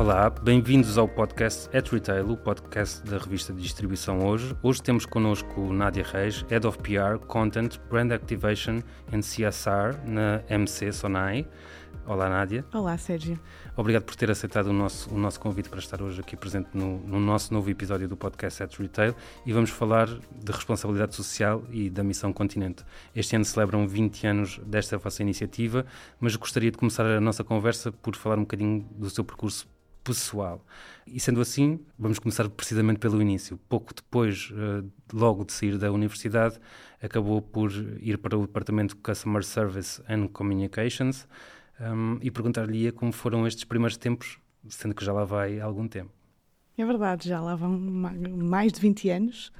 Olá, bem-vindos ao podcast At Retail, o podcast da revista de distribuição hoje. Hoje temos connosco Nádia Reis, Head of PR, Content, Brand Activation and CSR na MC Sonai. Olá, Nádia. Olá, Sérgio. Obrigado por ter aceitado o nosso, o nosso convite para estar hoje aqui presente no, no nosso novo episódio do podcast At Retail e vamos falar de responsabilidade social e da Missão Continente. Este ano celebram 20 anos desta vossa iniciativa, mas gostaria de começar a nossa conversa por falar um bocadinho do seu percurso pessoal. E sendo assim, vamos começar precisamente pelo início. Pouco depois, eh, logo de sair da universidade, acabou por ir para o departamento de Customer Service and Communications um, e perguntar-lhe como foram estes primeiros tempos, sendo que já lá vai algum tempo. É verdade, já lá vão mais de 20 anos.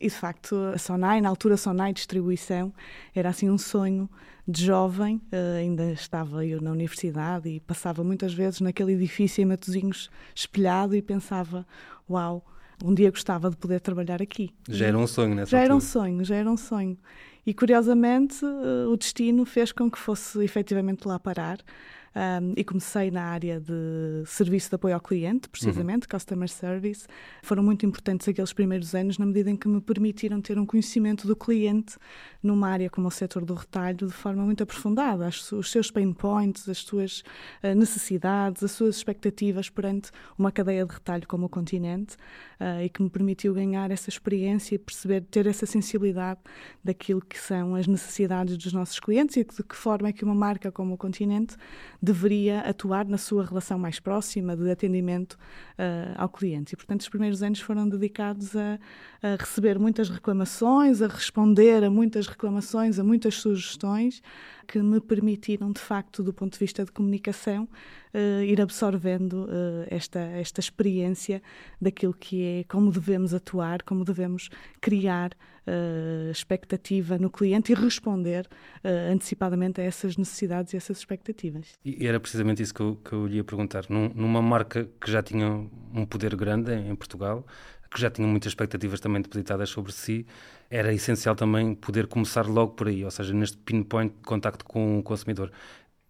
E de facto, a Sonai, na altura Sonai Distribuição, era assim um sonho de jovem. Uh, ainda estava eu na universidade e passava muitas vezes naquele edifício em Matosinhos espelhado e pensava: Uau, um dia gostava de poder trabalhar aqui. Já era um sonho nessa Já altura. era um sonho, já era um sonho. E curiosamente, uh, o destino fez com que fosse efetivamente lá parar. Um, e comecei na área de serviço de apoio ao cliente, precisamente, uhum. Customer Service. Foram muito importantes aqueles primeiros anos, na medida em que me permitiram ter um conhecimento do cliente numa área como o setor do retalho de forma muito aprofundada, as, os seus pain points, as suas uh, necessidades, as suas expectativas perante uma cadeia de retalho como o continente uh, e que me permitiu ganhar essa experiência e perceber, ter essa sensibilidade daquilo que são as necessidades dos nossos clientes e de que forma é que uma marca como o continente deveria atuar na sua relação mais próxima de atendimento uh, ao cliente. E, portanto, os primeiros anos foram dedicados a, a receber muitas reclamações, a responder a muitas reclamações, a muitas sugestões que me permitiram, de facto, do ponto de vista de comunicação, uh, ir absorvendo uh, esta, esta experiência daquilo que é como devemos atuar, como devemos criar uh, expectativa no cliente e responder antecipadamente a essas necessidades e essas expectativas. E era precisamente isso que eu, que eu lhe ia perguntar. Num, numa marca que já tinha um poder grande em, em Portugal, que já tinha muitas expectativas também depositadas sobre si, era essencial também poder começar logo por aí, ou seja, neste pinpoint de contacto com o consumidor.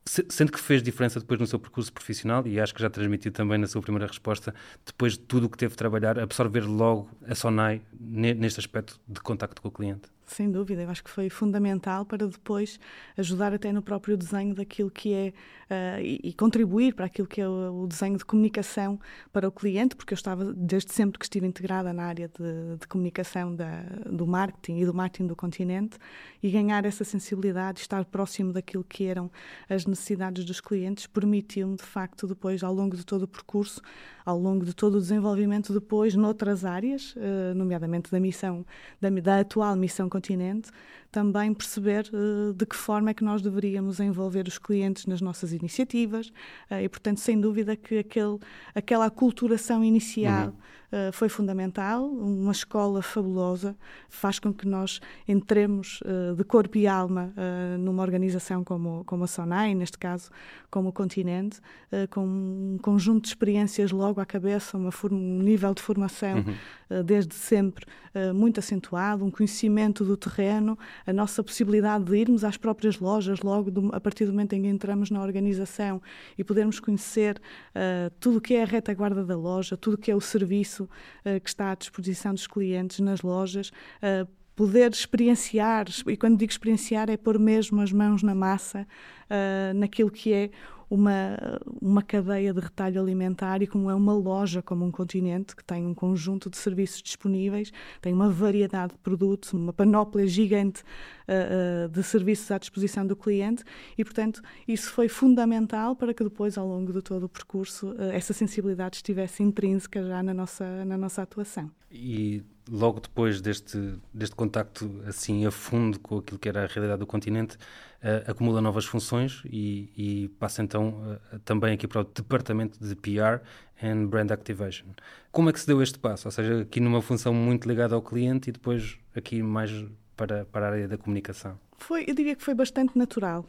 Sendo que fez diferença depois no seu percurso profissional, e acho que já transmitiu também na sua primeira resposta, depois de tudo o que teve de trabalhar, absorver logo a Sonai neste aspecto de contacto com o cliente. Sem dúvida, eu acho que foi fundamental para depois ajudar até no próprio desenho daquilo que é uh, e, e, contribuir para aquilo que é o, o, desenho de comunicação para o cliente, porque eu estava desde sempre que estive integrada na área de, de comunicação da, do marketing e do marketing do continente e ganhar essa sensibilidade, estar próximo daquilo que eram as necessidades dos clientes, permitiu-me de facto depois ao longo de todo o percurso, ao longo de todo o desenvolvimento depois noutras áreas, uh, nomeadamente da missão da, da atual missão continente, também perceber uh, de que forma é que nós deveríamos envolver os clientes nas nossas iniciativas uh, e, portanto, sem dúvida que aquele, aquela aculturação inicial uhum. Uh, foi fundamental. Uma escola fabulosa faz com que nós entremos de corpo e alma numa organização como, como a SONAI, neste caso, como o Continente, com um conjunto de experiências logo à cabeça, uma um nível de formação uhum. desde sempre muito acentuado, um conhecimento do terreno, a nossa possibilidade de irmos às próprias lojas logo do, a partir do momento em que entramos na organização e podermos conhecer tudo o que é a retaguarda da loja, tudo o que é o serviço uh, que está à disposição dos clientes nas lojas, uh, poder experienciar, e quando digo experienciar é pôr mesmo as mãos na massa, naquilo que é uma, uma cadeia de retalho alimentar e como é uma loja como um continente que tem um conjunto de serviços disponíveis, tem uma variedade de produtos, uma panóplia gigante uh, uh, de serviços à disposição do cliente e, portanto, isso foi fundamental para que depois, ao longo de todo o percurso, uh, essa sensibilidade estivesse intrínseca já na nossa, na nossa atuação. E logo depois deste, deste contacto assim a fundo com aquilo que era a realidade do continente, uh, acumula novas funções e, e passa então uh, também aqui para o departamento de PR and Brand Activation. Como é que se deu este passo? Ou seja, aqui numa função muito ligada ao cliente e depois aqui mais para, para a área da comunicação? Foi, eu diria que foi bastante natural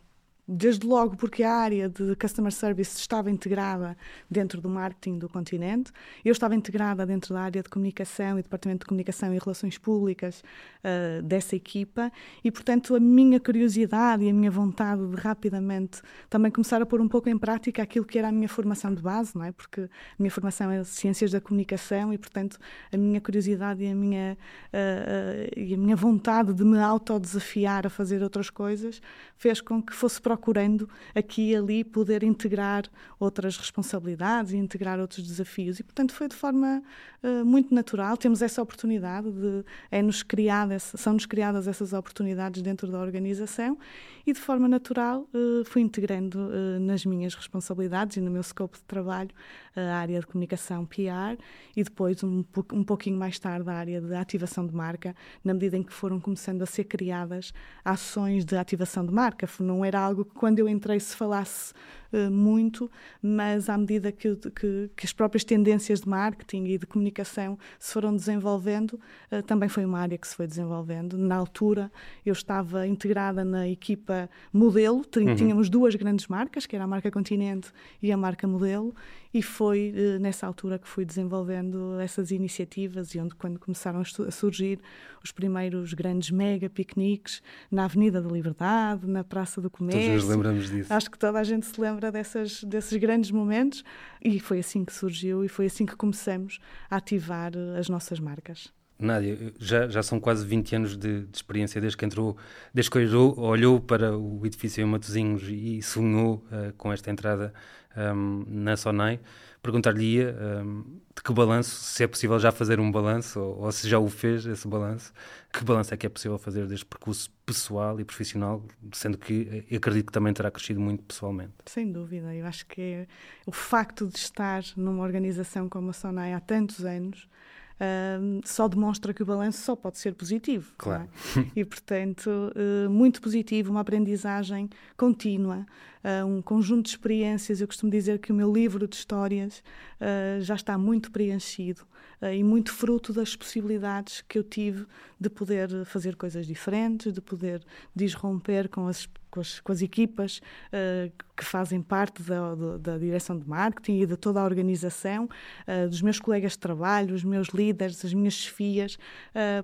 desde logo porque a área de Customer Service estava integrada dentro do marketing do continente, eu estava integrada dentro da área de comunicação e Departamento de Comunicação e Relações Públicas uh, dessa equipa e, portanto, a minha curiosidade e a minha vontade de rapidamente também começar a pôr um pouco em prática aquilo que era a minha formação de base, não é? Porque a minha formação é Ciências da Comunicação e, portanto, a minha curiosidade e a minha, uh, uh, e a minha vontade de me autodesafiar a fazer outras coisas fez com que fosse procurando aqui e ali poder integrar outras responsabilidades e integrar outros desafios. E, portanto, foi de forma uh, muito natural. Temos essa oportunidade de é-nos criada, são-nos criadas essas oportunidades dentro da organização e, de forma natural, uh, fui integrando uh, nas minhas responsabilidades e no meu scope de trabalho a área de comunicação PR e depois, um, um pouquinho mais tarde, a área de ativação de marca, na medida em que foram começando a ser criadas ações de ativação de marca. Não era algo que, quando eu entrei, se falasse uh, muito, mas à medida que, que, que, as próprias tendências de marketing e de comunicação se foram desenvolvendo, uh, também foi uma área que se foi desenvolvendo. Na altura, eu estava integrada na equipa modelo, uhum. tínhamos duas grandes marcas, que era a marca Continente e a marca Modelo, e foi uh, nessa altura que fui desenvolvendo essas iniciativas e onde quando começaram a surgir os primeiros grandes mega piqueniques na Avenida da Liberdade, na Praça do Comércio. Todos nos lembramos disso. Acho que toda a gente se lembra dessas, desses grandes momentos e foi assim que surgiu e foi assim que começamos a ativar eh, as nossas marcas. Nádia, já, já são quase 20 anos de, de, experiência desde que entrou, desde que olhou, olhou para o edifício em Matosinhos e sonhou uh, com esta entrada um, na Sonai. Perguntar-lhe um, de que balanço, se é possível já fazer um balanço ou, ou, se já o fez esse balanço, que balanço é que é possível fazer deste percurso pessoal e profissional, sendo que eu acredito que também terá crescido muito pessoalmente. Sem dúvida, eu acho que é o facto de estar numa organização como a Sonai há tantos anos só demonstra que o balanço só pode ser positivo. É? Claro. É? E, portanto, uh, muito positivo, uma aprendizagem contínua, uh, um conjunto de experiências. Eu costumo dizer que o meu livro de histórias uh, já está muito preenchido e muito fruto das possibilidades que eu tive de poder fazer coisas diferentes, de poder disromper com as, com as, com as equipas que fazem parte da, da, direção de marketing e de toda a organização, dos meus colegas de trabalho, os meus líderes, as minhas chefias,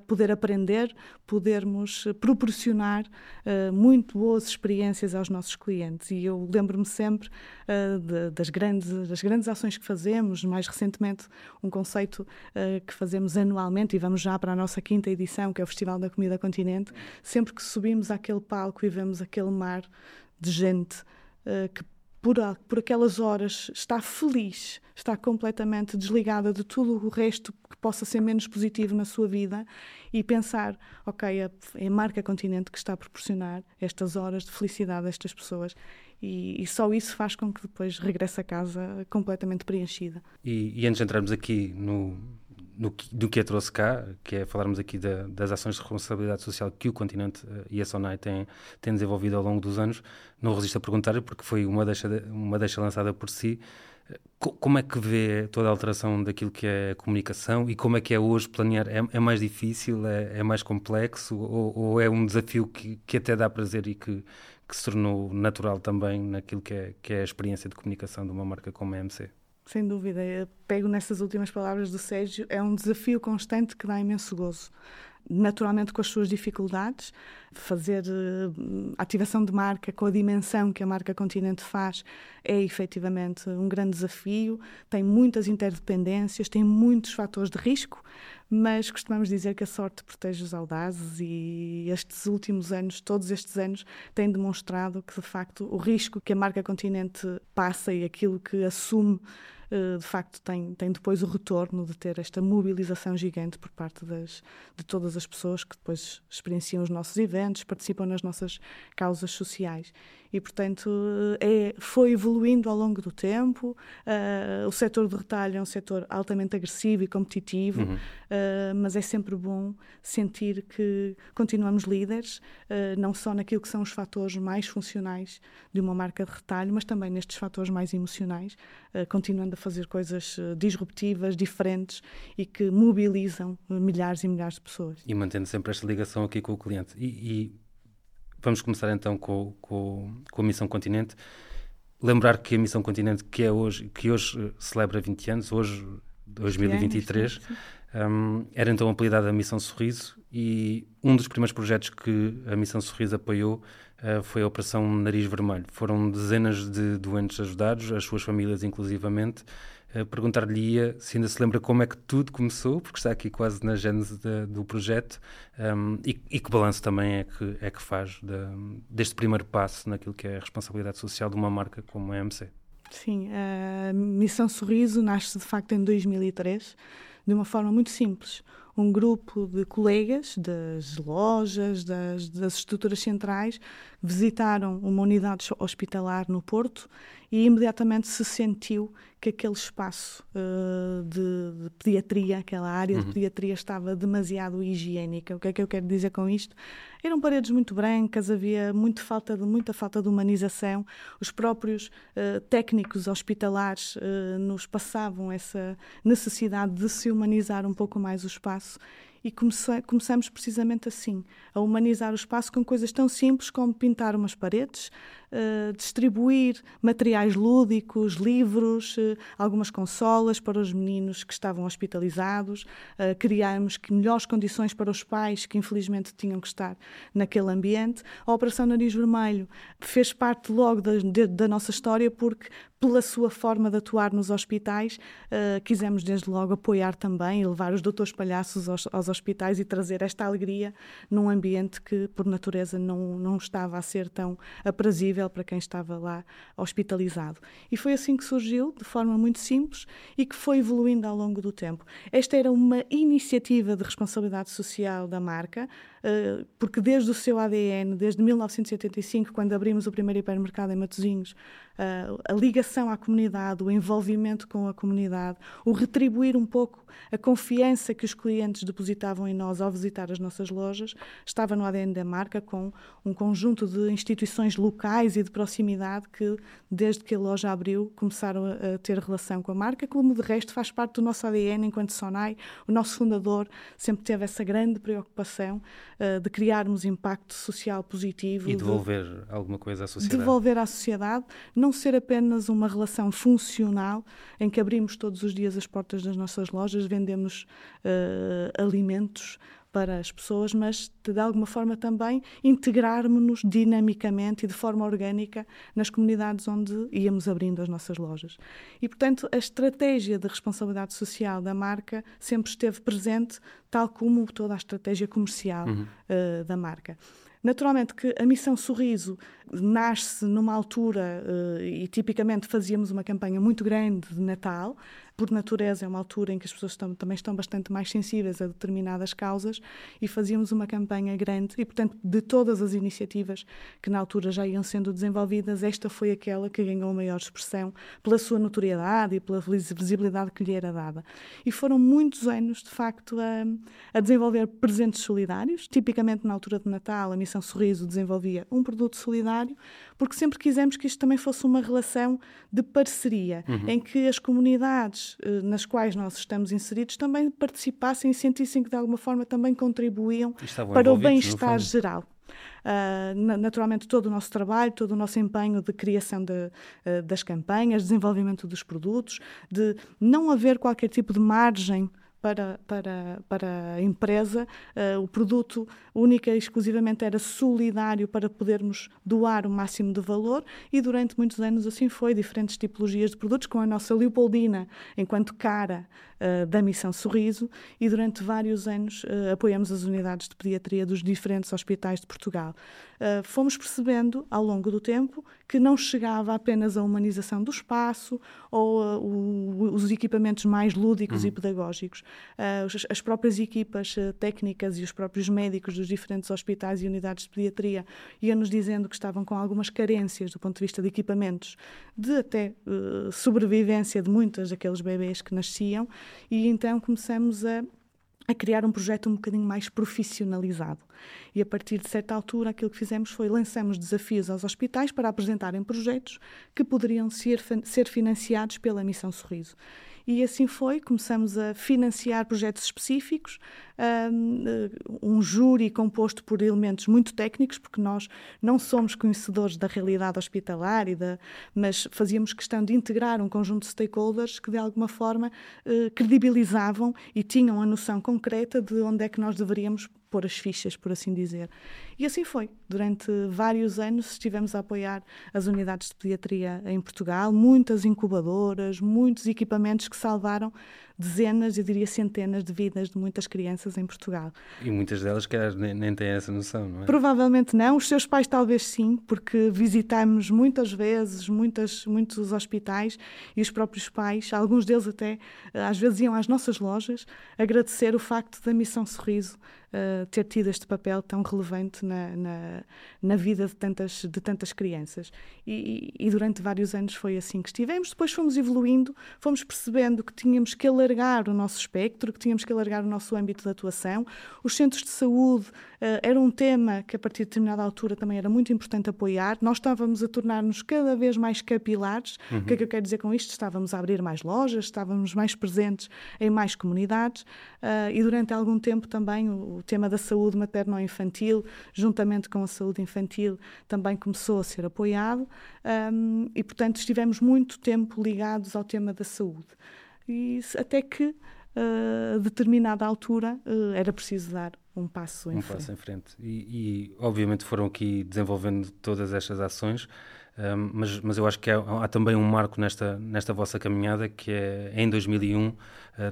poder aprender, podermos proporcionar muito boas experiências aos nossos clientes. E eu lembro-me sempre uh, de, das, grandes, das grandes ações que fazemos, mais recentemente um conceito uh, que fazemos anualmente e vamos já para a nossa quinta edição, que é o Festival da Comida Continente, sempre que subimos àquele palco e vemos aquele mar de gente uh, que por, por aquelas horas está feliz, está completamente desligada de tudo o resto que possa ser menos positivo na sua vida e pensar, ok, é a marca Continente que está a proporcionar estas horas de felicidade a estas pessoas e, e, só isso faz com que depois regresse a casa completamente preenchida. E, e antes de entrarmos aqui no, no, do que a trouxe cá, que é falarmos aqui da, das ações de responsabilidade social que o continente uh, e a SONAI têm, têm desenvolvido ao longo dos anos, não resisto a perguntar, porque foi uma deixa, uma deixa lançada por si, como é que vê toda a alteração daquilo que é a comunicação e como é que é hoje planear? É, é mais difícil, é, é mais complexo ou, ou, é um desafio que, que até dá prazer e que, que se tornou natural também naquilo que é, que é a experiência de comunicação de uma marca como a MC? Sem dúvida, eu pego nessas últimas palavras do Sérgio, é um desafio constante que dá imenso gozo naturalmente com as suas dificuldades. Fazer uh, ativação de marca com a dimensão que a marca Continente faz é efetivamente um grande desafio. Tem muitas interdependências, tem muitos fatores de risco, mas costumamos dizer que a sorte protege os audazes e estes últimos anos, todos estes anos, têm demonstrado que de facto o risco que a marca Continente passa e aquilo que assume eh, de facto tem, tem depois o retorno de ter esta mobilização gigante por parte das, de todas as pessoas que depois experienciam os nossos eventos, participam nas nossas causas sociais e, portanto, é, foi evoluindo ao longo do tempo. Uh, o setor de retalho é um setor altamente agressivo e competitivo, uhum. uh, mas é sempre bom sentir que continuamos líderes, uh, não só naquilo que são os fatores mais funcionais de uma marca de retalho, mas também nestes fatores mais emocionais, continuando a fazer coisas disruptivas, diferentes e que mobilizam milhares e milhares de pessoas. E mantendo sempre esta ligação aqui com o cliente. e, e vamos começar então com, com, com, a Missão Continente. Lembrar que a Missão Continente, que é hoje, que hoje celebra 20 anos, hoje 2023, um, era então apelidada a Missão Sorriso e um dos primeiros projetos que a Missão Sorriso apoiou uh, foi a Operação Nariz Vermelho. Foram dezenas de doentes ajudados, as suas famílias inclusivamente, perguntar-lhe se ainda se lembra como é que tudo começou, porque está aqui quase na gênese de, do projeto, um, e, e, que balanço também é que, é que faz de, deste primeiro passo naquilo que é a responsabilidade social de uma marca como a MC. Sim, a Missão Sorriso nasce de facto em 2003, de uma forma muito simples um grupo de colegas das lojas, das, das estruturas centrais, visitaram uma unidade hospitalar no Porto e imediatamente se sentiu que aquele espaço uh, de, de, pediatria, aquela área uhum. de pediatria estava demasiado higiênica. O que é que eu quero dizer com isto? Eram paredes muito brancas, havia muito falta de, muita falta de humanização. Os próprios uh, técnicos hospitalares uh, nos passavam essa necessidade de se humanizar um pouco mais o espaço e comece, começamos precisamente assim, a humanizar o espaço com coisas tão simples como pintar umas paredes, uh, distribuir materiais lúdicos, livros, uh, algumas consolas para os meninos que estavam hospitalizados, uh, criámos melhores condições para os pais que infelizmente tinham que estar naquele ambiente. A Operação Nariz Vermelho fez parte logo da, de, da nossa história porque pela sua forma de atuar nos hospitais, uh, quisemos desde logo apoiar também e levar os doutores palhaços aos, aos, hospitais e trazer esta alegria num ambiente que, por natureza, não, não estava a ser tão aprazível para quem estava lá hospitalizado. E foi assim que surgiu, de forma muito simples e que foi evoluindo ao longo do tempo. Esta era uma iniciativa de responsabilidade social da marca, porque desde o seu ADN, desde 1985, quando abrimos o primeiro hipermercado em Matosinhos, uh, a ligação à comunidade, o envolvimento com a comunidade, o retribuir um pouco a confiança que os clientes depositavam em nós ao visitar as nossas lojas, estava no ADN da marca com um conjunto de instituições locais e de proximidade que, desde que a loja abriu, começaram a ter relação com a marca, como de resto faz parte do nosso ADN enquanto Sonai. O nosso fundador sempre teve essa grande preocupação uh, de criarmos impacto social positivo. E devolver de, alguma coisa à sociedade. Devolver à sociedade não ser apenas uma relação funcional em que abrimos todos os dias as portas das nossas lojas, vendemos uh, alimentos para as pessoas, mas de alguma forma também integrarmos-nos dinamicamente e de forma orgânica nas comunidades onde íamos abrindo as nossas lojas. E, portanto, a estratégia de responsabilidade social da marca sempre esteve presente, tal como toda a estratégia comercial uhum. uh, da marca. Naturalmente que a Missão Sorriso nasce numa altura, uh, e tipicamente fazíamos uma campanha muito grande de Natal, por natureza é uma altura em que as pessoas estão, também estão bastante mais sensíveis a determinadas causas, e fazíamos uma campanha grande, e portanto, de todas as iniciativas que na altura já iam sendo desenvolvidas, esta foi aquela que ganhou maior expressão pela sua notoriedade e pela visibilidade que lhe era dada. E foram muitos anos, de facto, a, a desenvolver presentes solidários, tipicamente na altura de Natal, a Missão Sorriso desenvolvia um produto solidário, porque sempre quisemos que isto também fosse uma relação de parceria, uhum. em que as comunidades eh, nas quais nós estamos inseridos também participassem e sentissem que de alguma forma também contribuíam para o bem-estar geral. Uh, naturalmente, todo o nosso trabalho, todo o nosso empenho de criação de, uh, das campanhas, desenvolvimento dos produtos, de não haver qualquer tipo de margem para, para, para a empresa, uh, o produto única e exclusivamente era solidário para podermos doar o máximo de valor e durante muitos anos assim foi, diferentes tipologias de produtos, com a nossa Leopoldina enquanto cara uh, da Missão Sorriso e durante vários anos uh, apoiamos as unidades de pediatria dos diferentes hospitais de Portugal. fomos percebendo ao longo do tempo que não chegava apenas a humanização do espaço ou o, os equipamentos mais lúdicos uhum. e pedagógicos, uh, as próprias equipas uh, técnicas e os próprios médicos dos diferentes hospitais e unidades de pediatria iam-nos dizendo que estavam com algumas carências do ponto de vista de equipamentos, de até uh, sobrevivência de muitos daqueles bebês que nasciam, e então começamos a a criar um projeto um bocadinho mais profissionalizado. E a partir de certa altura, aquilo que fizemos foi lançamos desafios aos hospitais para apresentarem projetos que poderiam ser, ser financiados pela Missão Sorriso. E assim foi. Começamos a financiar projetos específicos, um júri composto por elementos muito técnicos, porque nós não somos conhecedores da realidade hospitalar, e da, mas fazíamos questão de integrar um conjunto de stakeholders que, de alguma forma, eh, credibilizavam e tinham a noção concreta de onde é que nós deveríamos pôr as fichas, por assim dizer. E assim foi. Durante vários anos estivemos a apoiar as unidades de pediatria em Portugal, muitas incubadoras, muitos equipamentos que salvaram dezenas, eu diria centenas de vidas de muitas crianças em Portugal. E muitas delas que nem, nem têm essa noção, não é? Provavelmente não. Os seus pais talvez sim, porque visitamos muitas vezes muitas, muitos hospitais e os próprios pais, alguns deles até às vezes iam às nossas lojas agradecer o facto da Missão Sorriso uh, ter tido este papel tão relevante na, na, na, vida de tantas, de tantas crianças. E, e, durante vários anos foi assim que estivemos. Depois fomos evoluindo, fomos percebendo que tínhamos que alargar o nosso espectro, que tínhamos que alargar o nosso âmbito de atuação. Os centros de saúde uh, era um tema que, a partir de determinada altura, também era muito importante apoiar. Nós estávamos a tornar-nos cada vez mais capilares. Uhum. O que é que eu quero dizer com isto? Estávamos a abrir mais lojas, estávamos mais presentes em mais comunidades uh, e durante algum tempo também o, o tema da saúde materno-infantil, juntamente com a saúde infantil, também começou a ser apoiado um, e, portanto, estivemos muito tempo ligados ao tema da saúde. E até que, a uh, determinada altura, uh, era preciso dar um passo em um frente. passo em frente. E, e, obviamente foram aqui desenvolvendo todas estas ações, um, mas, mas eu acho que há, há, também um marco nesta, nesta vossa caminhada, que é em 2001 uh,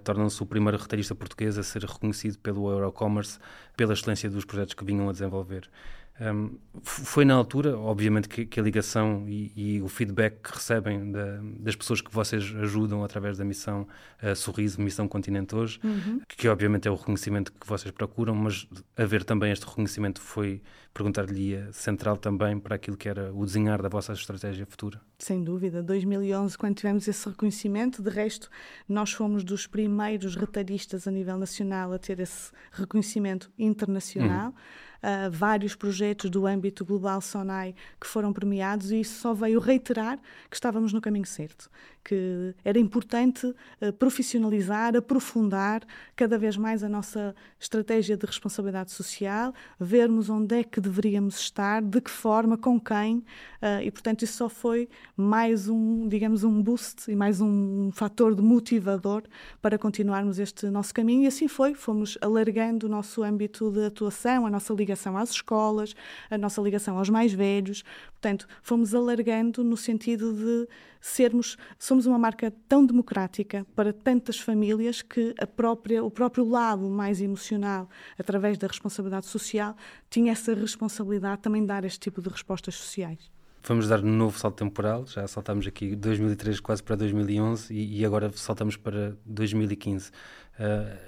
tornam-se o primeiro retalhista português a ser reconhecido pelo Eurocommerce pela excelência dos projetos que vinham a desenvolver. Um, foi na altura, obviamente, que, que a ligação e, e, o feedback que recebem da, das pessoas que vocês ajudam através da missão uh, Sorriso, Missão Continente hoje, uhum. que, que, obviamente é o reconhecimento que vocês procuram, mas haver também este reconhecimento foi, perguntar-lhe, central também para aquilo que era o desenhar da vossa estratégia futura. Sem dúvida. 2011, quando tivemos esse reconhecimento, de resto, nós fomos dos primeiros retalhistas a nível nacional a ter esse reconhecimento internacional. Uhum uh, vários projetos do âmbito global SONAI que foram premiados e isso só veio reiterar que estávamos no caminho certo, que era importante uh, profissionalizar, aprofundar cada vez mais a nossa estratégia de responsabilidade social, vermos onde é que deveríamos estar, de que forma, com quem, uh, e portanto isso só foi mais um, digamos, um boost e mais um fator de motivador para continuarmos este nosso caminho. E assim foi, fomos alargando o nosso âmbito de atuação, a nossa ligação às escolas, a nossa ligação aos mais velhos, portanto fomos alargando no sentido de sermos, somos uma marca tão democrática para tantas famílias que a própria, o próprio lado mais emocional, através da responsabilidade social, tinha essa responsabilidade também de dar este tipo de respostas sociais. Vamos dar um novo salto temporal, já saltamos aqui 2003 quase para 2011 e, e agora saltamos para 2015. Uh,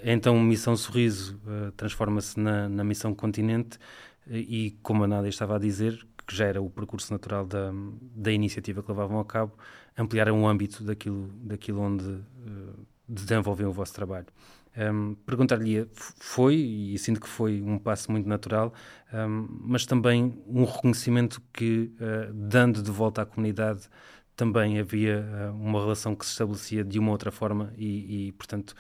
então, Missão Sorriso uh, transforma-se na, na Missão Continente uh, e, como a Nádia estava a dizer, que já era o percurso natural da, da iniciativa que levavam a cabo, ampliaram o âmbito daquilo, daquilo onde uh, o vosso trabalho. Um, Perguntar-lhe, foi, e sinto que foi um passo muito natural, um, mas também um reconhecimento que, uh, dando de volta à comunidade, também havia uh, uma relação que se estabelecia de uma outra forma e, e, portanto,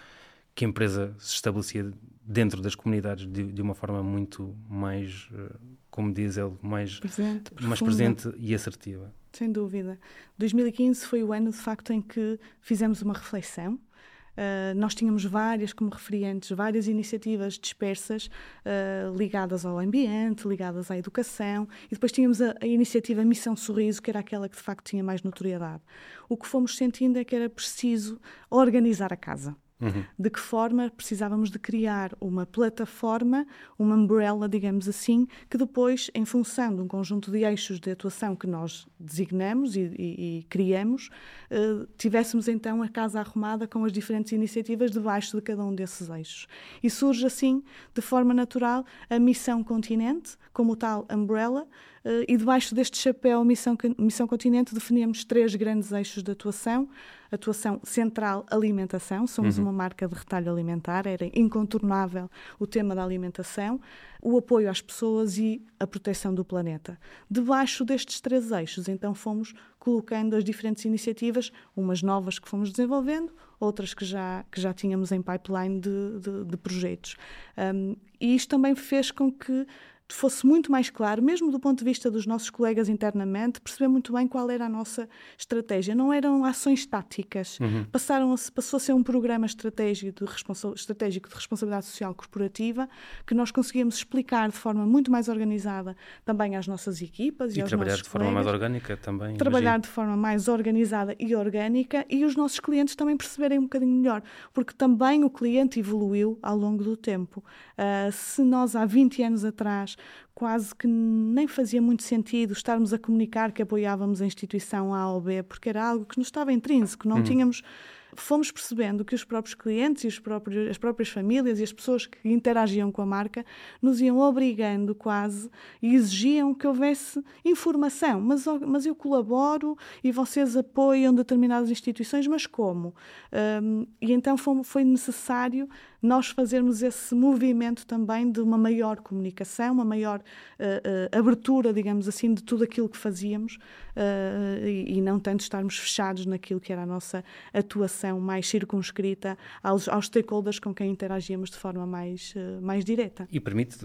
que a empresa se estabelecia dentro das comunidades de, de uma forma muito mais, uh, como diz ele, mais presente, mais presente e assertiva. Sem dúvida. 2015 foi o ano, de facto, em que fizemos uma reflexão. Uh, nós tínhamos várias, como referentes, várias iniciativas dispersas uh, ligadas ao ambiente, ligadas à educação, e depois tínhamos a, a, iniciativa Missão Sorriso, que era aquela que de facto tinha mais notoriedade. O que fomos sentindo é que era preciso organizar a casa. Uhum. De que forma precisávamos de criar uma plataforma, uma umbrella, digamos assim, que depois, em função de um conjunto de eixos de atuação que nós designamos e, e, e criamos, uh, tivéssemos então a casa arrumada com as diferentes iniciativas debaixo de cada um desses eixos. E surge assim, de forma natural, a Missão Continente, como tal umbrella, uh, e debaixo deste chapéu Missão, Missão Continente definimos três grandes eixos de atuação atuação central alimentação, somos uhum. uma marca de retalho alimentar, era incontornável o tema da alimentação, o apoio às pessoas e a proteção do planeta. Debaixo destes três eixos, então, fomos colocando as diferentes iniciativas, umas novas que fomos desenvolvendo, outras que já, que já tínhamos em pipeline de, de, de projetos. Um, e isto também fez com que fosse muito mais claro, mesmo do ponto de vista dos nossos colegas internamente, perceber muito bem qual era a nossa estratégia. Não eram ações táticas, uhum. passaram a, passou a ser um programa estratégico de, estratégico de responsabilidade social corporativa que nós conseguíamos explicar de forma muito mais organizada também às nossas equipas e, e aos trabalhar nossos de forma mais orgânica também. Trabalhar imagino. de forma mais organizada e orgânica e os nossos clientes também perceberem um bocadinho melhor, porque também o cliente evoluiu ao longo do tempo. Uh, se nós há 20 anos atrás quase que nem fazia muito sentido estarmos a comunicar que apoiávamos a instituição A ou B, porque era algo que nos estava intrínseco, não hum. tínhamos fomos percebendo que os próprios clientes e os próprios, as próprias famílias e as pessoas que interagiam com a marca nos iam obrigando quase e exigiam que houvesse informação. Mas, mas eu colaboro e vocês apoiam determinadas instituições, mas como? Um, e então foi, foi necessário nós fazermos esse movimento também de uma maior comunicação, uma maior uh, uh, abertura, digamos assim, de tudo aquilo que fazíamos uh, e, e, não tanto estarmos fechados naquilo que era a nossa atuação mais circunscrita aos, aos stakeholders com quem interagíamos de forma mais, mais direta. E permite,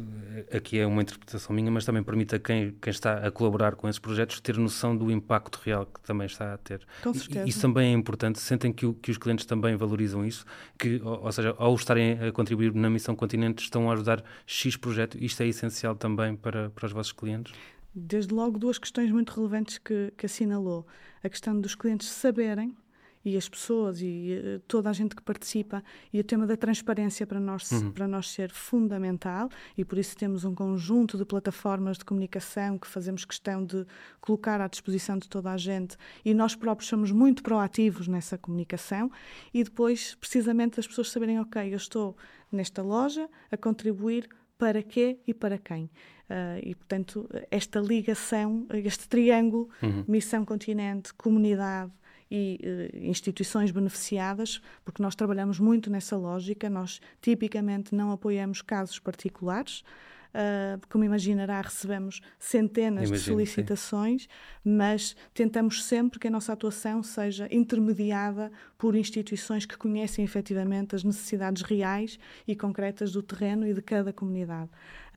aqui é uma interpretação minha, mas também permite a quem, quem está a colaborar com esses projetos ter noção do impacto real que também está a ter. Com certeza. Isso também é importante, sentem que, o, que os clientes também valorizam isso, que, ou, ou seja, ao estarem a contribuir na Missão Continente estão a ajudar X projeto. Isto é essencial também para, para os vossos clientes? Desde logo, duas questões muito relevantes que, que assinalou. A questão dos clientes saberem e as pessoas e uh, toda a gente que participa e o tema da transparência para nós uhum. para nós ser fundamental e por isso temos um conjunto de plataformas de comunicação que fazemos questão de colocar à disposição de toda a gente e nós próprios somos muito proativos nessa comunicação e depois precisamente as pessoas saberem ok eu estou nesta loja a contribuir para quê e para quem. Uh, e, portanto, esta ligação, este triângulo, uhum. missão continente, comunidade, e uh, instituições beneficiadas, porque nós trabalhamos muito nessa lógica, nós tipicamente não apoiamos casos particulares. Uh, como imaginará, recebemos centenas Imagino, de solicitações, sim. mas tentamos sempre que a nossa atuação seja intermediada por instituições que conhecem efetivamente as necessidades reais e concretas do terreno e de cada comunidade.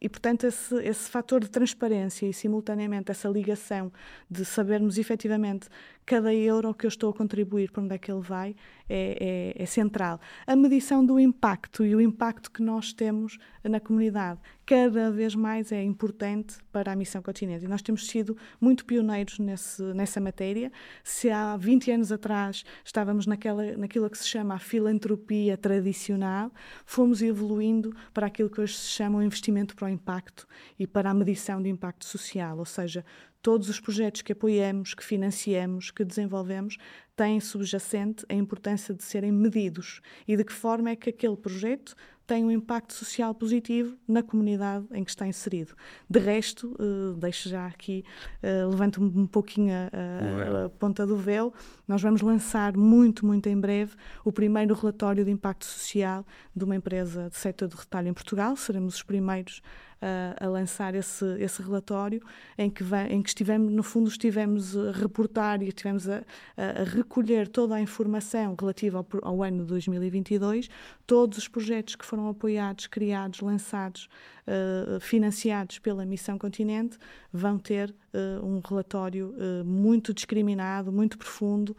E, portanto, esse, esse fator de transparência e, simultaneamente, essa ligação de sabermos efetivamente cada euro que eu estou a contribuir, para onde é que ele vai, é, é, é, central. A medição do impacto e o impacto que nós temos na comunidade cada vez mais é importante para a Missão Continente. E nós temos sido muito pioneiros nesse, nessa matéria. Se há 20 anos atrás estávamos naquela, naquilo que se chama a filantropia tradicional, fomos evoluindo para aquilo que hoje se chama o investimento para o impacto e para a medição de impacto social, ou seja, todos os projetos que apoiamos, que financiamos, que desenvolvemos, têm subjacente a importância de serem medidos e de que forma é que aquele projeto tem um impacto social positivo na comunidade em que está inserido. De resto, uh, deixo já aqui, uh, levanto um pouquinho a, a, a, ponta do véu, nós vamos lançar muito, muito em breve o primeiro relatório de impacto social de uma empresa de setor de retalho em Portugal. Seremos os primeiros a, a lançar esse, esse relatório em que, em que estivemos, no fundo, estivemos a reportar e estivemos a, a recolher toda a informação relativa ao, ao ano de 2022, todos os projetos que foram apoiados, criados, lançados, uh, financiados pela Missão Continente, vão ter uh, um relatório uh, muito discriminado, muito profundo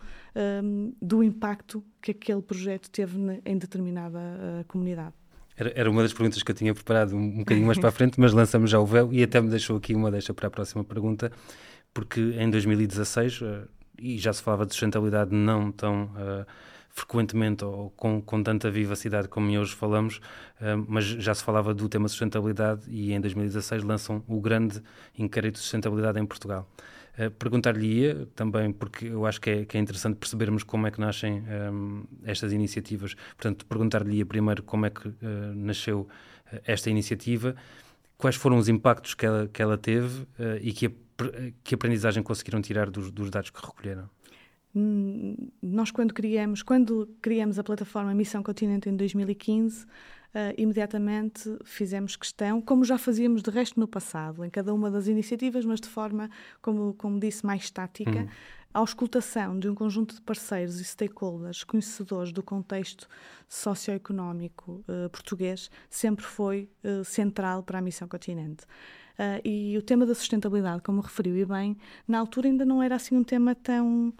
do impacto que aquele projeto teve em determinada comunidade. Era, era, uma das perguntas que eu tinha preparado um, um bocadinho mais para a frente, mas lançamos já o véu e até me deixou aqui uma deixa para a próxima pergunta, porque em 2016, uh, eh, e já se falava de sustentabilidade não tão uh, frequentemente ou com, com tanta vivacidade como hoje falamos, uh, mas já se falava do tema sustentabilidade e em 2016 lançam o grande inquérito de sustentabilidade em Portugal. Uh, Perguntar-lhe-ia também, porque eu acho que é, que é, interessante percebermos como é que nascem um, estas iniciativas. Portanto, perguntar-lhe-ia primeiro como é que uh, nasceu esta iniciativa, quais foram os impactos que ela, que ela teve e que, que aprendizagem conseguiram tirar dos, dos dados que recolheram. nós quando criamos, quando criamos a plataforma Missão Continente em 2015, Uh, imediatamente fizemos questão, como já fazíamos de resto no passado, em cada uma das iniciativas, mas de forma, como, como disse, mais estática, uhum. a auscultação de um conjunto de parceiros e stakeholders conhecedores do contexto socioeconómico uh, português sempre foi uh, central para a Missão Continente. E o tema da sustentabilidade, como referiu e bem, na altura ainda não era assim um tema tão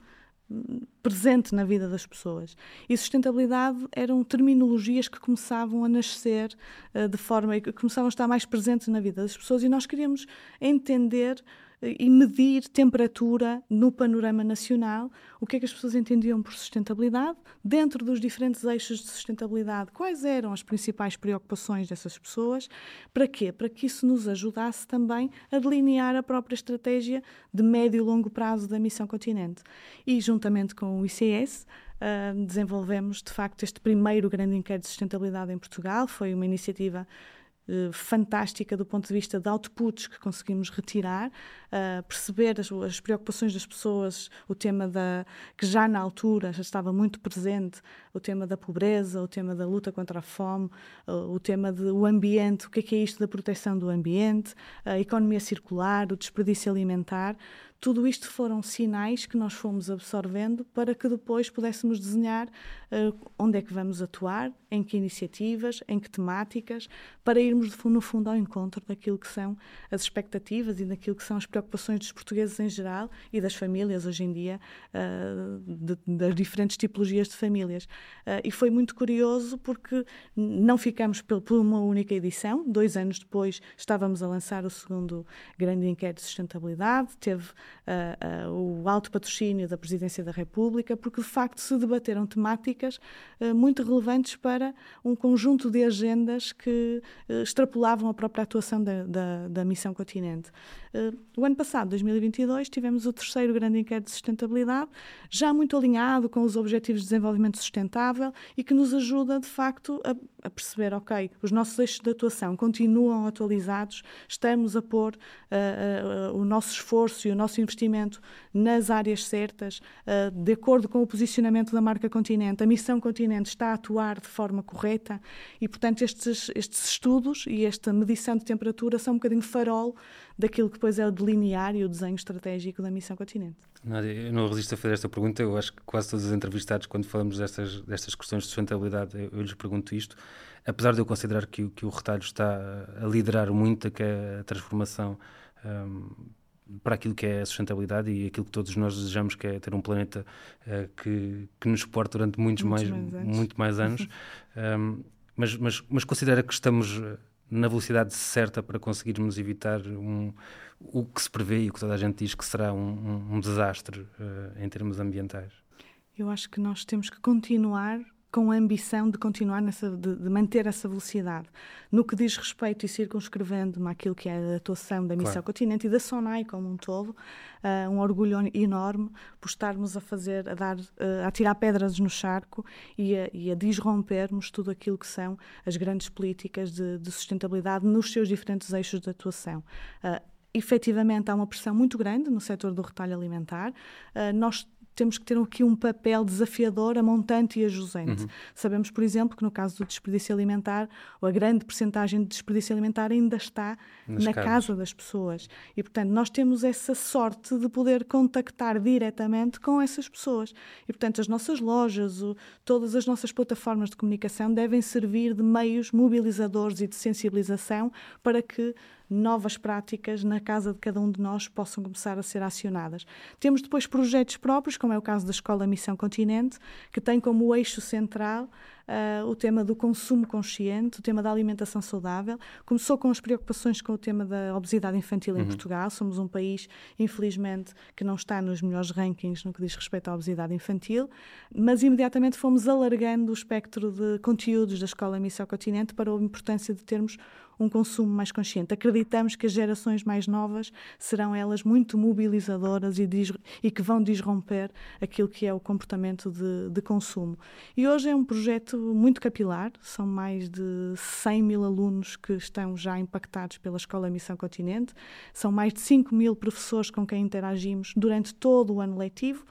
presente na vida das pessoas. E sustentabilidade eram terminologias que começavam a nascer uh, de forma que começavam a estar mais presentes na vida das pessoas e nós queríamos entender e medir temperatura no panorama nacional, o que é que as pessoas entendiam por sustentabilidade, dentro dos diferentes eixos de sustentabilidade, quais eram as principais preocupações dessas pessoas, para quê? Para que isso nos ajudasse também a delinear a própria estratégia de médio e longo prazo da Missão Continente. E, juntamente com o ICS, Uh, desenvolvemos de facto este primeiro grande inquérito de sustentabilidade em Portugal. Foi uma iniciativa eh, fantástica do ponto de vista de outputs que conseguimos retirar, uh, perceber as, as, preocupações das pessoas, o tema da que já na altura já estava muito presente, o tema da pobreza, o tema da luta contra a fome, uh, o tema do ambiente, o que é, que é isto da proteção do ambiente, a economia circular, o desperdício alimentar, tudo isto foram sinais que nós fomos absorvendo para que depois pudéssemos desenhar uh, onde é que vamos atuar, em que iniciativas, em que temáticas, para irmos no fundo ao encontro daquilo que são as expectativas e daquilo que são as preocupações dos portugueses em geral e das famílias hoje em dia, uh, de, das diferentes tipologias de famílias. Uh, e foi muito curioso porque não ficamos por, por uma única edição, dois anos depois estávamos a lançar o segundo grande inquérito de sustentabilidade, teve uh, uh, o alto patrocínio da Presidência da República, porque de facto se debateram temáticas uh, muito relevantes para um conjunto de agendas que extrapolavam a própria atuação da, da, da Missão Continente. O ano passado, 2022, tivemos o terceiro grande inquérito de sustentabilidade, já muito alinhado com os Objetivos de Desenvolvimento Sustentável e que nos ajuda de facto a, a perceber, ok, os nossos eixos de atuação continuam atualizados, estamos a pôr o nosso esforço e o nosso investimento nas áreas certas, uh, de acordo com o posicionamento da marca Continente, a missão Continente está a atuar de forma correta e, portanto, estes, estes estudos e esta medição de temperatura são um bocadinho farol daquilo que depois é o delinear e o desenho estratégico da missão Continente. Nádia, eu não resisto a fazer esta pergunta. Eu acho que quase todos os entrevistados, quando falamos destas, destas questões de sustentabilidade, eu, eu lhes pergunto isto. Apesar de eu considerar que, que o retalho está a liderar muito a, a transformação um, para aquilo que é a sustentabilidade e aquilo que todos nós desejamos, que é ter um planeta uh, que, que nos suporte durante muitos, muitos mais, mais muito mais anos. um, mas, mas, mas considera que estamos na velocidade certa para conseguirmos evitar um, o que se prevê e o que toda a gente diz que será um, um, desastre uh, em termos ambientais? Eu acho que nós temos que continuar com a ambição de continuar nessa, de, de, manter essa velocidade. No que diz respeito e circunscrevendo-me àquilo que é a atuação da Missão claro. Continente e da SONAI como um todo, uh, um orgulho enorme por estarmos a fazer, a dar, uh, a tirar pedras no charco e a, e a disrompermos tudo aquilo que são as grandes políticas de, de sustentabilidade nos seus diferentes eixos de atuação. Uh, efetivamente há uma pressão muito grande no setor do retalho alimentar. Uh, nós temos que ter aqui um papel desafiador a montante e a jusante. Uhum. Sabemos, por exemplo, que no caso do desperdício alimentar, a grande percentagem de desperdício alimentar ainda está Nas na casas. casa das pessoas. E, portanto, nós temos essa sorte de poder contactar diretamente com essas pessoas. E, portanto, as nossas lojas, o, todas as nossas plataformas de comunicação devem servir de meios mobilizadores e de sensibilização para que novas práticas na casa de cada um de nós possam começar a ser acionadas. Temos depois projetos próprios, como é o caso da Escola Missão Continente, que tem como eixo central uh, o tema do consumo consciente, o tema da alimentação saudável. Começou com as preocupações com o tema da obesidade infantil em uhum. Portugal. Somos um país, infelizmente, que não está nos melhores rankings no que diz respeito à obesidade infantil, mas imediatamente fomos alargando o espectro de conteúdos da Escola Missão Continente para a importância de termos um consumo mais consciente. Acreditamos que as gerações mais novas serão elas muito mobilizadoras e, e que vão disromper aquilo que é o comportamento de, de, consumo. E hoje é um projeto muito capilar, são mais de 100 mil alunos que estão já impactados pela Escola Missão Continente, são mais de 5 mil professores com quem interagimos durante todo o ano letivo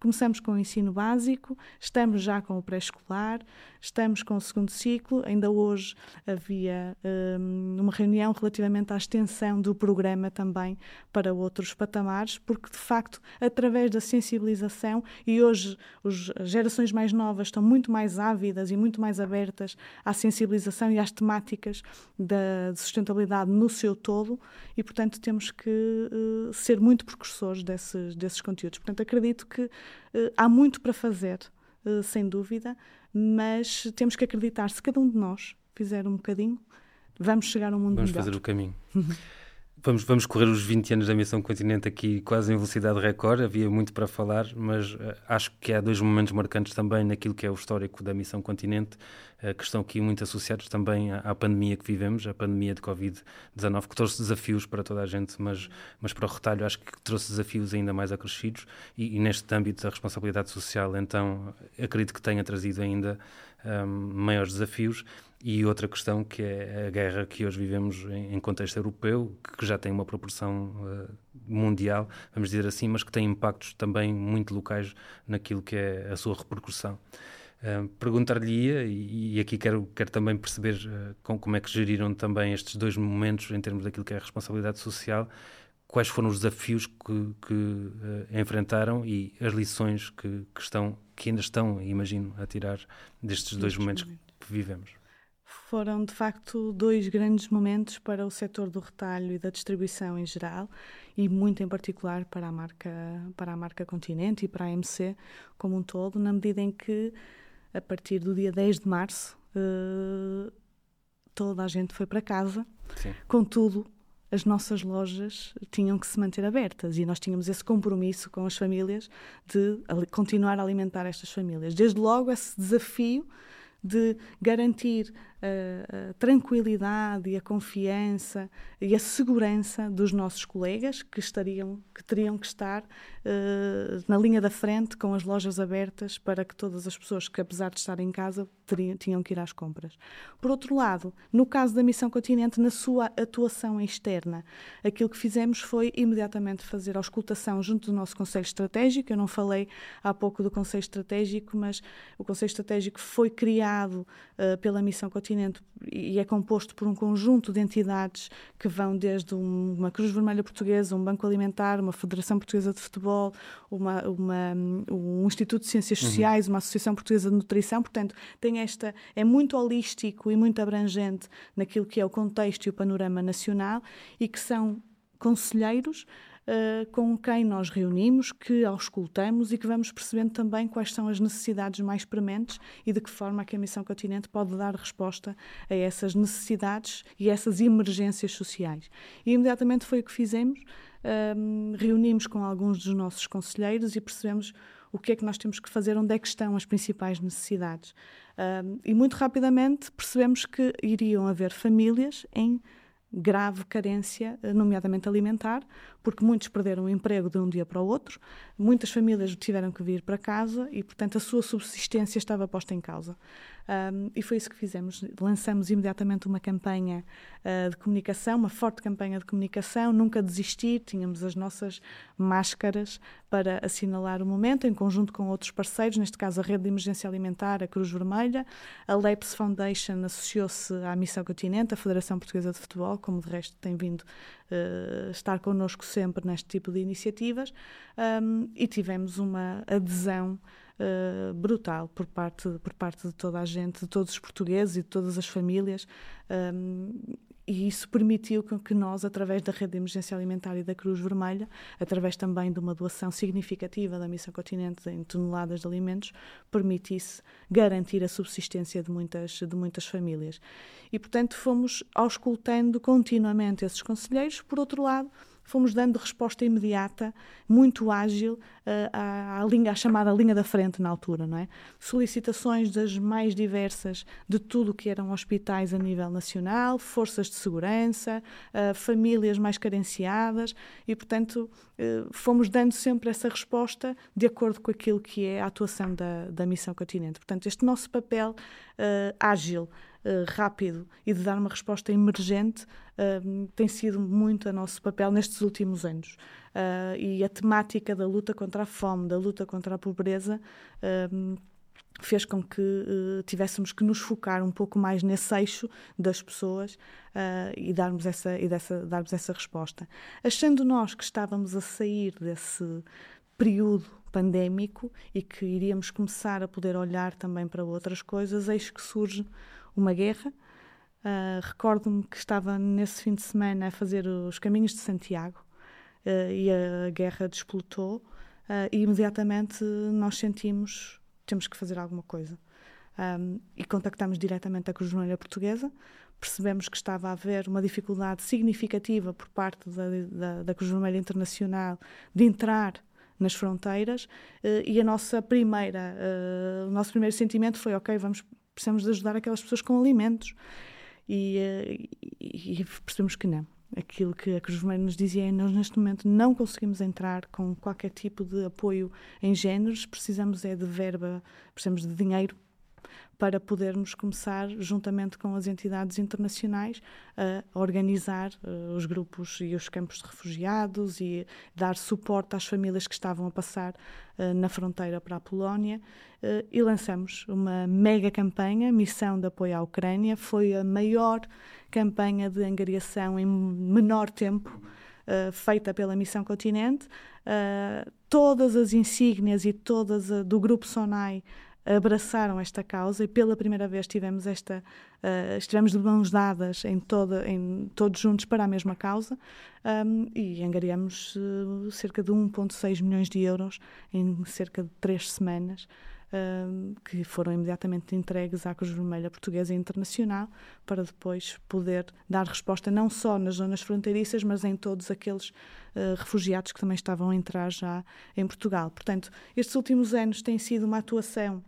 Começamos com o ensino básico, estamos já com o pré-escolar, estamos com o segundo ciclo. Ainda hoje havia um, uma reunião relativamente à extensão do programa também para outros patamares, porque de facto, através da sensibilização, e hoje as gerações mais novas estão muito mais ávidas e muito mais abertas à sensibilização e às temáticas da sustentabilidade no seu todo, e portanto temos que uh, ser muito precursores desses, desses conteúdos. Portanto, acredito que há muito para fazer, uh, sem dúvida, mas temos que acreditar, se cada um de nós fizer um bocadinho, vamos chegar a um mundo vamos melhor. Vamos fazer o caminho. Vamos, vamos correr os 20 anos da Missão Continente aqui quase em velocidade recorde, havia muito para falar, mas uh, acho que há dois momentos marcantes também naquilo que é o histórico da Missão Continente, uh, que estão aqui muito associados também à, à pandemia que vivemos, a pandemia de Covid-19, que trouxe desafios para toda a gente, mas, mas para o retalho acho que trouxe desafios ainda mais acrescidos e, e neste âmbito da responsabilidade social, então acredito que tenha trazido ainda um, maiores desafios. E outra questão que é a guerra que hoje vivemos em, contexto europeu, que já tem uma proporção uh, mundial, vamos dizer assim, mas que tem impactos também muito locais naquilo que é a sua repercussão. Uh, Perguntar-lhe-ia, e, e, aqui quero, quero também perceber uh, com, como é que geriram também estes dois momentos em termos daquilo que é a responsabilidade social, quais foram os desafios que, que uh, enfrentaram e as lições que, que, estão, que ainda estão, imagino, a tirar destes dois momentos que vivemos foram de facto dois grandes momentos para o setor do retalho e da distribuição em geral e muito em particular para a marca para a marca Continente e para a AMC como um todo, na medida em que a partir do dia 10 de março uh, toda a gente foi para casa. Sim. Contudo, as nossas lojas tinham que se manter abertas e nós tínhamos esse compromisso com as famílias de continuar a alimentar estas famílias. Desde logo esse desafio de garantir a, a, tranquilidade e a confiança e a segurança dos nossos colegas que estariam que teriam que estar uh, na linha da frente com as lojas abertas para que todas as pessoas que apesar de estar em casa teriam, tinham que ir às compras. Por outro lado, no caso da Missão Continente, na sua atuação externa, aquilo que fizemos foi imediatamente fazer a auscultação junto do nosso Conselho Estratégico. Eu não falei há pouco do Conselho Estratégico, mas o Conselho Estratégico foi criado uh, pela Missão Continente continente e é composto por um conjunto de entidades que vão desde uma Cruz Vermelha Portuguesa, um Banco Alimentar, uma Federação Portuguesa de Futebol, uma, uma um Instituto de Ciências uhum. Sociais, uma Associação Portuguesa de Nutrição. Portanto, tem esta é muito holístico e muito abrangente naquilo que é o contexto e o panorama nacional e que são conselheiros uh, com quem nós reunimos, que auscultamos e que vamos percebendo também quais são as necessidades mais prementes e de que forma a que a Missão Continente pode dar resposta a essas necessidades e essas emergências sociais. E imediatamente foi o que fizemos. Um, reunimos com alguns dos nossos conselheiros e percebemos o que é que nós temos que fazer, onde é que estão as principais necessidades. Um, e muito rapidamente percebemos que iriam haver famílias em grave carência, eh, nomeadamente alimentar, porque muitos perderam o emprego de um dia para o outro, muitas famílias tiveram que vir para casa e, portanto, a sua subsistência estava posta em causa. Um, e foi isso que fizemos. Lançamos imediatamente uma campanha uh, de comunicação, uma forte campanha de comunicação, nunca desistir. Tínhamos as nossas máscaras para assinalar o momento, em conjunto com outros parceiros, neste caso a Rede de Emergência Alimentar, a Cruz Vermelha, a Leps Foundation associou-se à Missão Continente, a Federação Portuguesa de Futebol, como de resto tem vindo uh, estar connosco sempre neste tipo de iniciativas, um, e tivemos uma adesão uh, brutal por parte, por parte de toda a gente, de todos os portugueses e de todas as famílias. Um, e isso permitiu que nós, através da rede de emergência alimentar e da Cruz Vermelha, através também de uma doação significativa da Missão Continente em toneladas de alimentos, permitisse garantir a subsistência de muitas, de muitas famílias. E, portanto, fomos auscultando continuamente esses conselheiros. Por outro lado, fomos dando resposta imediata, muito ágil, uh, à, à, linha, à chamada linha da frente na altura, não é? Solicitações das mais diversas de tudo que eram hospitais a nível nacional, forças de segurança, uh, famílias mais carenciadas e, portanto, uh, fomos dando sempre essa resposta de acordo com aquilo que é a atuação da, da Missão Continente. Portanto, este nosso papel ágil, rápido e de dar uma resposta emergente uh, tem sido muito o nosso papel nestes últimos anos. Uh, e a temática da luta contra a fome, da luta contra a pobreza, fez com que uh, tivéssemos que nos focar um pouco mais nesse eixo das pessoas uh, e, darmos essa, e dessa, darmos essa resposta. Achando nós que estávamos a sair desse período pandémico e que iríamos começar a poder olhar também para outras coisas, eis que surge uma guerra. Uh, Recordo-me que estava nesse fim de semana a fazer os caminhos de Santiago e a guerra desplotou e imediatamente nós sentimos temos que fazer alguma coisa. Um, e contactamos diretamente a Cruz Vermelha Portuguesa, percebemos que estava a haver uma dificuldade significativa por parte da, da, da Cruz Vermelha Internacional de entrar nas fronteiras uh, e a nossa primeira, uh, o nosso primeiro sentimento foi ok, vamos precisamos de ajudar aquelas pessoas com alimentos e, uh, e, e percebemos que não. Aquilo que a Cruz Vermelha nos dizia é nós neste momento não conseguimos entrar com qualquer tipo de apoio em géneros, precisamos é de verba, precisamos de dinheiro para podermos começar, juntamente com as entidades internacionais, a organizar uh, os grupos e os campos de refugiados e dar suporte às famílias que estavam a passar uh, na fronteira para a Polónia. Uh, e lançamos uma mega campanha, Missão de Apoio à Ucrânia. Foi a maior campanha de angariação em menor tempo. Uh, feita pela Missão Continente, uh, todas as insígnias e todas do Grupo SONAI abraçaram esta causa e pela primeira vez tivemos esta uh, estivemos de mãos dadas em toda em todos juntos para a mesma causa um, e angariamos uh, cerca de 1.6 milhões de euros em cerca de três semanas um, que foram imediatamente entregues à Cruz Vermelha Portuguesa e Internacional para depois poder dar resposta não só nas zonas fronteiriças, mas em todos aqueles uh, refugiados que também estavam a entrar já em Portugal. Portanto, estes últimos anos tem sido uma atuação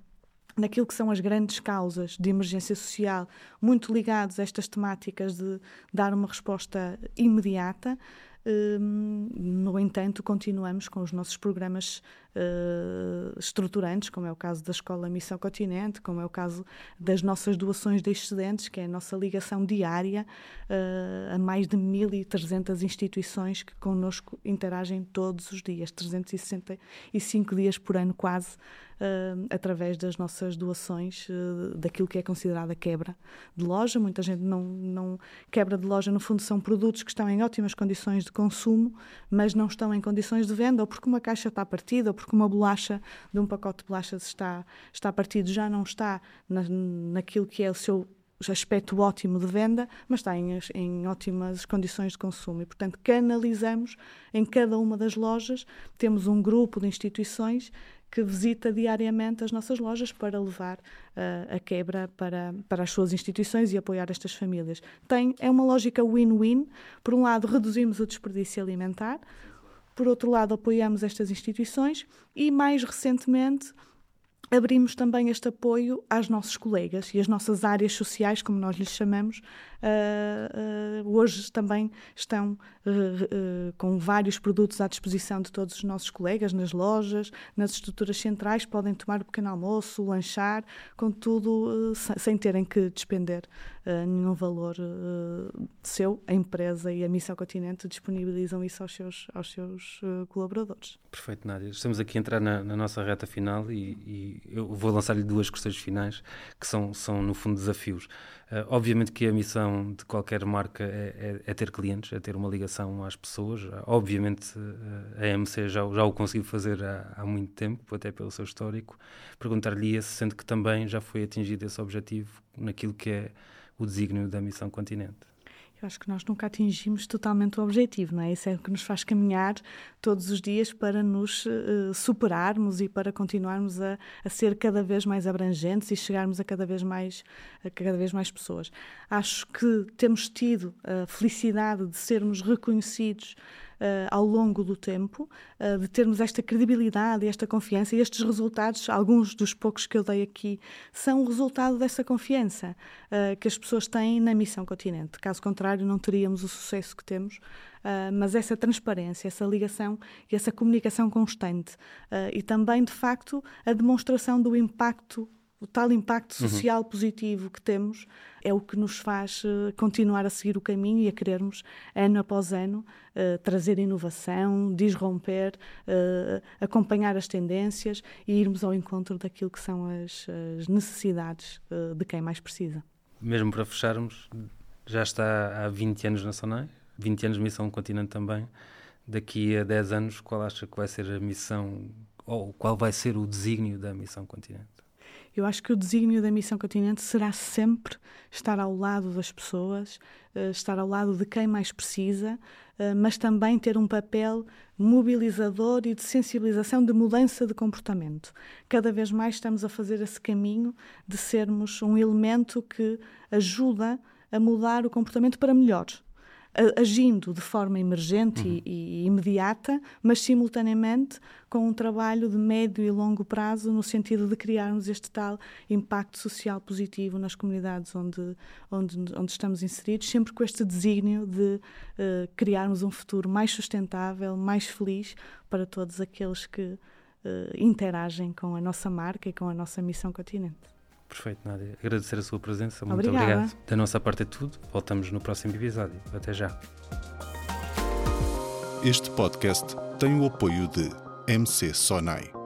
naquilo que são as grandes causas de emergência social, muito ligados a estas temáticas de dar uma resposta imediata. Hum, no entanto, continuamos com os nossos programas uh, estruturantes, como é o caso da Escola Missão Continente, como é o caso das nossas doações de excedentes, que é a nossa ligação diária uh, a mais de 1.300 instituições que connosco interagem todos os dias, 365 dias por ano quase, uh, através das nossas doações, daquilo que é considerada quebra de loja. Muita gente não, não. Quebra de loja, no fundo, são produtos que estão em ótimas condições de consumo, mas não estão em condições de venda, ou porque uma caixa está partida, ou porque uma bolacha de um pacote de bolachas está, está partido, já não está na, naquilo que é o seu aspecto ótimo de venda, mas está em, em, ótimas condições de consumo. E, portanto, canalizamos em cada uma das lojas, temos um grupo de instituições que visita diariamente as nossas lojas para levar uh, a quebra para, para as suas instituições e apoiar estas famílias. Tem, é uma lógica win-win. Por um lado, reduzimos o desperdício alimentar, por outro lado, apoiamos estas instituições e, mais recentemente, abrimos também este apoio às nossos colegas e às nossas áreas sociais, como nós lhes chamamos, uh, hoje também estão uh, com vários produtos à disposição de todos os nossos colegas nas lojas, nas estruturas centrais, podem tomar o pequeno almoço, lanchar, contudo, sem terem que despender nenhum valor seu. A empresa e a Missão Continente disponibilizam isso aos seus, aos seus colaboradores. Perfeito, Nádia. Estamos aqui a entrar na, na nossa reta final e, e eu vou lançar-lhe duas questões finais que são, são no fundo, desafios. Obviamente que a missão de qualquer marca é, é, é, ter clientes, é ter uma ligação às pessoas. Obviamente uh, a AMC já, já o conseguiu fazer há, há, muito tempo, até pelo seu histórico. Perguntar-lhe se sente que também já foi atingido esse objetivo naquilo que é o desígnio da missão Continente. Eu acho que nós nunca atingimos totalmente o objetivo, não é? Isso é o que nos faz caminhar todos os dias para nos uh, superarmos e para continuarmos a, a, ser cada vez mais abrangentes e chegarmos a cada vez mais cada vez mais pessoas. Acho que temos tido a felicidade de sermos reconhecidos ao longo do tempo, uh, de termos esta credibilidade, esta confiança e estes resultados, alguns dos poucos que eu dei aqui, são o resultado dessa confiança uh, que as pessoas têm na missão continente. Caso contrário, não teríamos o sucesso que temos. Uh, mas essa transparência, essa ligação e essa comunicação constante uh, e também, de facto, a demonstração do impacto o tal impacto uhum. social uhum. positivo que temos é o que nos faz uh, continuar a seguir o caminho e a querermos, ano após ano, uh, trazer inovação, disromper, uh, acompanhar as tendências e irmos ao encontro daquilo que são as, as necessidades de quem mais precisa. Mesmo para fecharmos, já está há 20 anos na SONAI, 20 anos de Missão Continente também. Daqui a 10 anos, qual acha que vai ser a missão, ou qual vai ser o desígnio da Missão Continente? Eu acho que o desígnio da Missão Continente será sempre estar ao lado das pessoas, eh, estar ao lado de quem mais precisa, eh, mas também ter um papel mobilizador e de sensibilização, de mudança de comportamento. Cada vez mais estamos a fazer esse caminho de sermos um elemento que ajuda a mudar o comportamento para melhor agindo de forma emergente uhum. e, e, imediata, mas simultaneamente com um trabalho de médio e longo prazo no sentido de criarmos este tal impacto social positivo nas comunidades onde, onde, onde estamos inseridos, sempre com este desígnio de uh, criarmos um futuro mais sustentável, mais feliz para todos aqueles que uh, interagem com a nossa marca e com a nossa missão continente. Perfeito, Nádia. Agradecer a sua presença. Muito Obrigada. obrigado. Da nossa parte é tudo. Voltamos no próximo episódio. Até já. Este podcast tem o apoio de MC Sonai.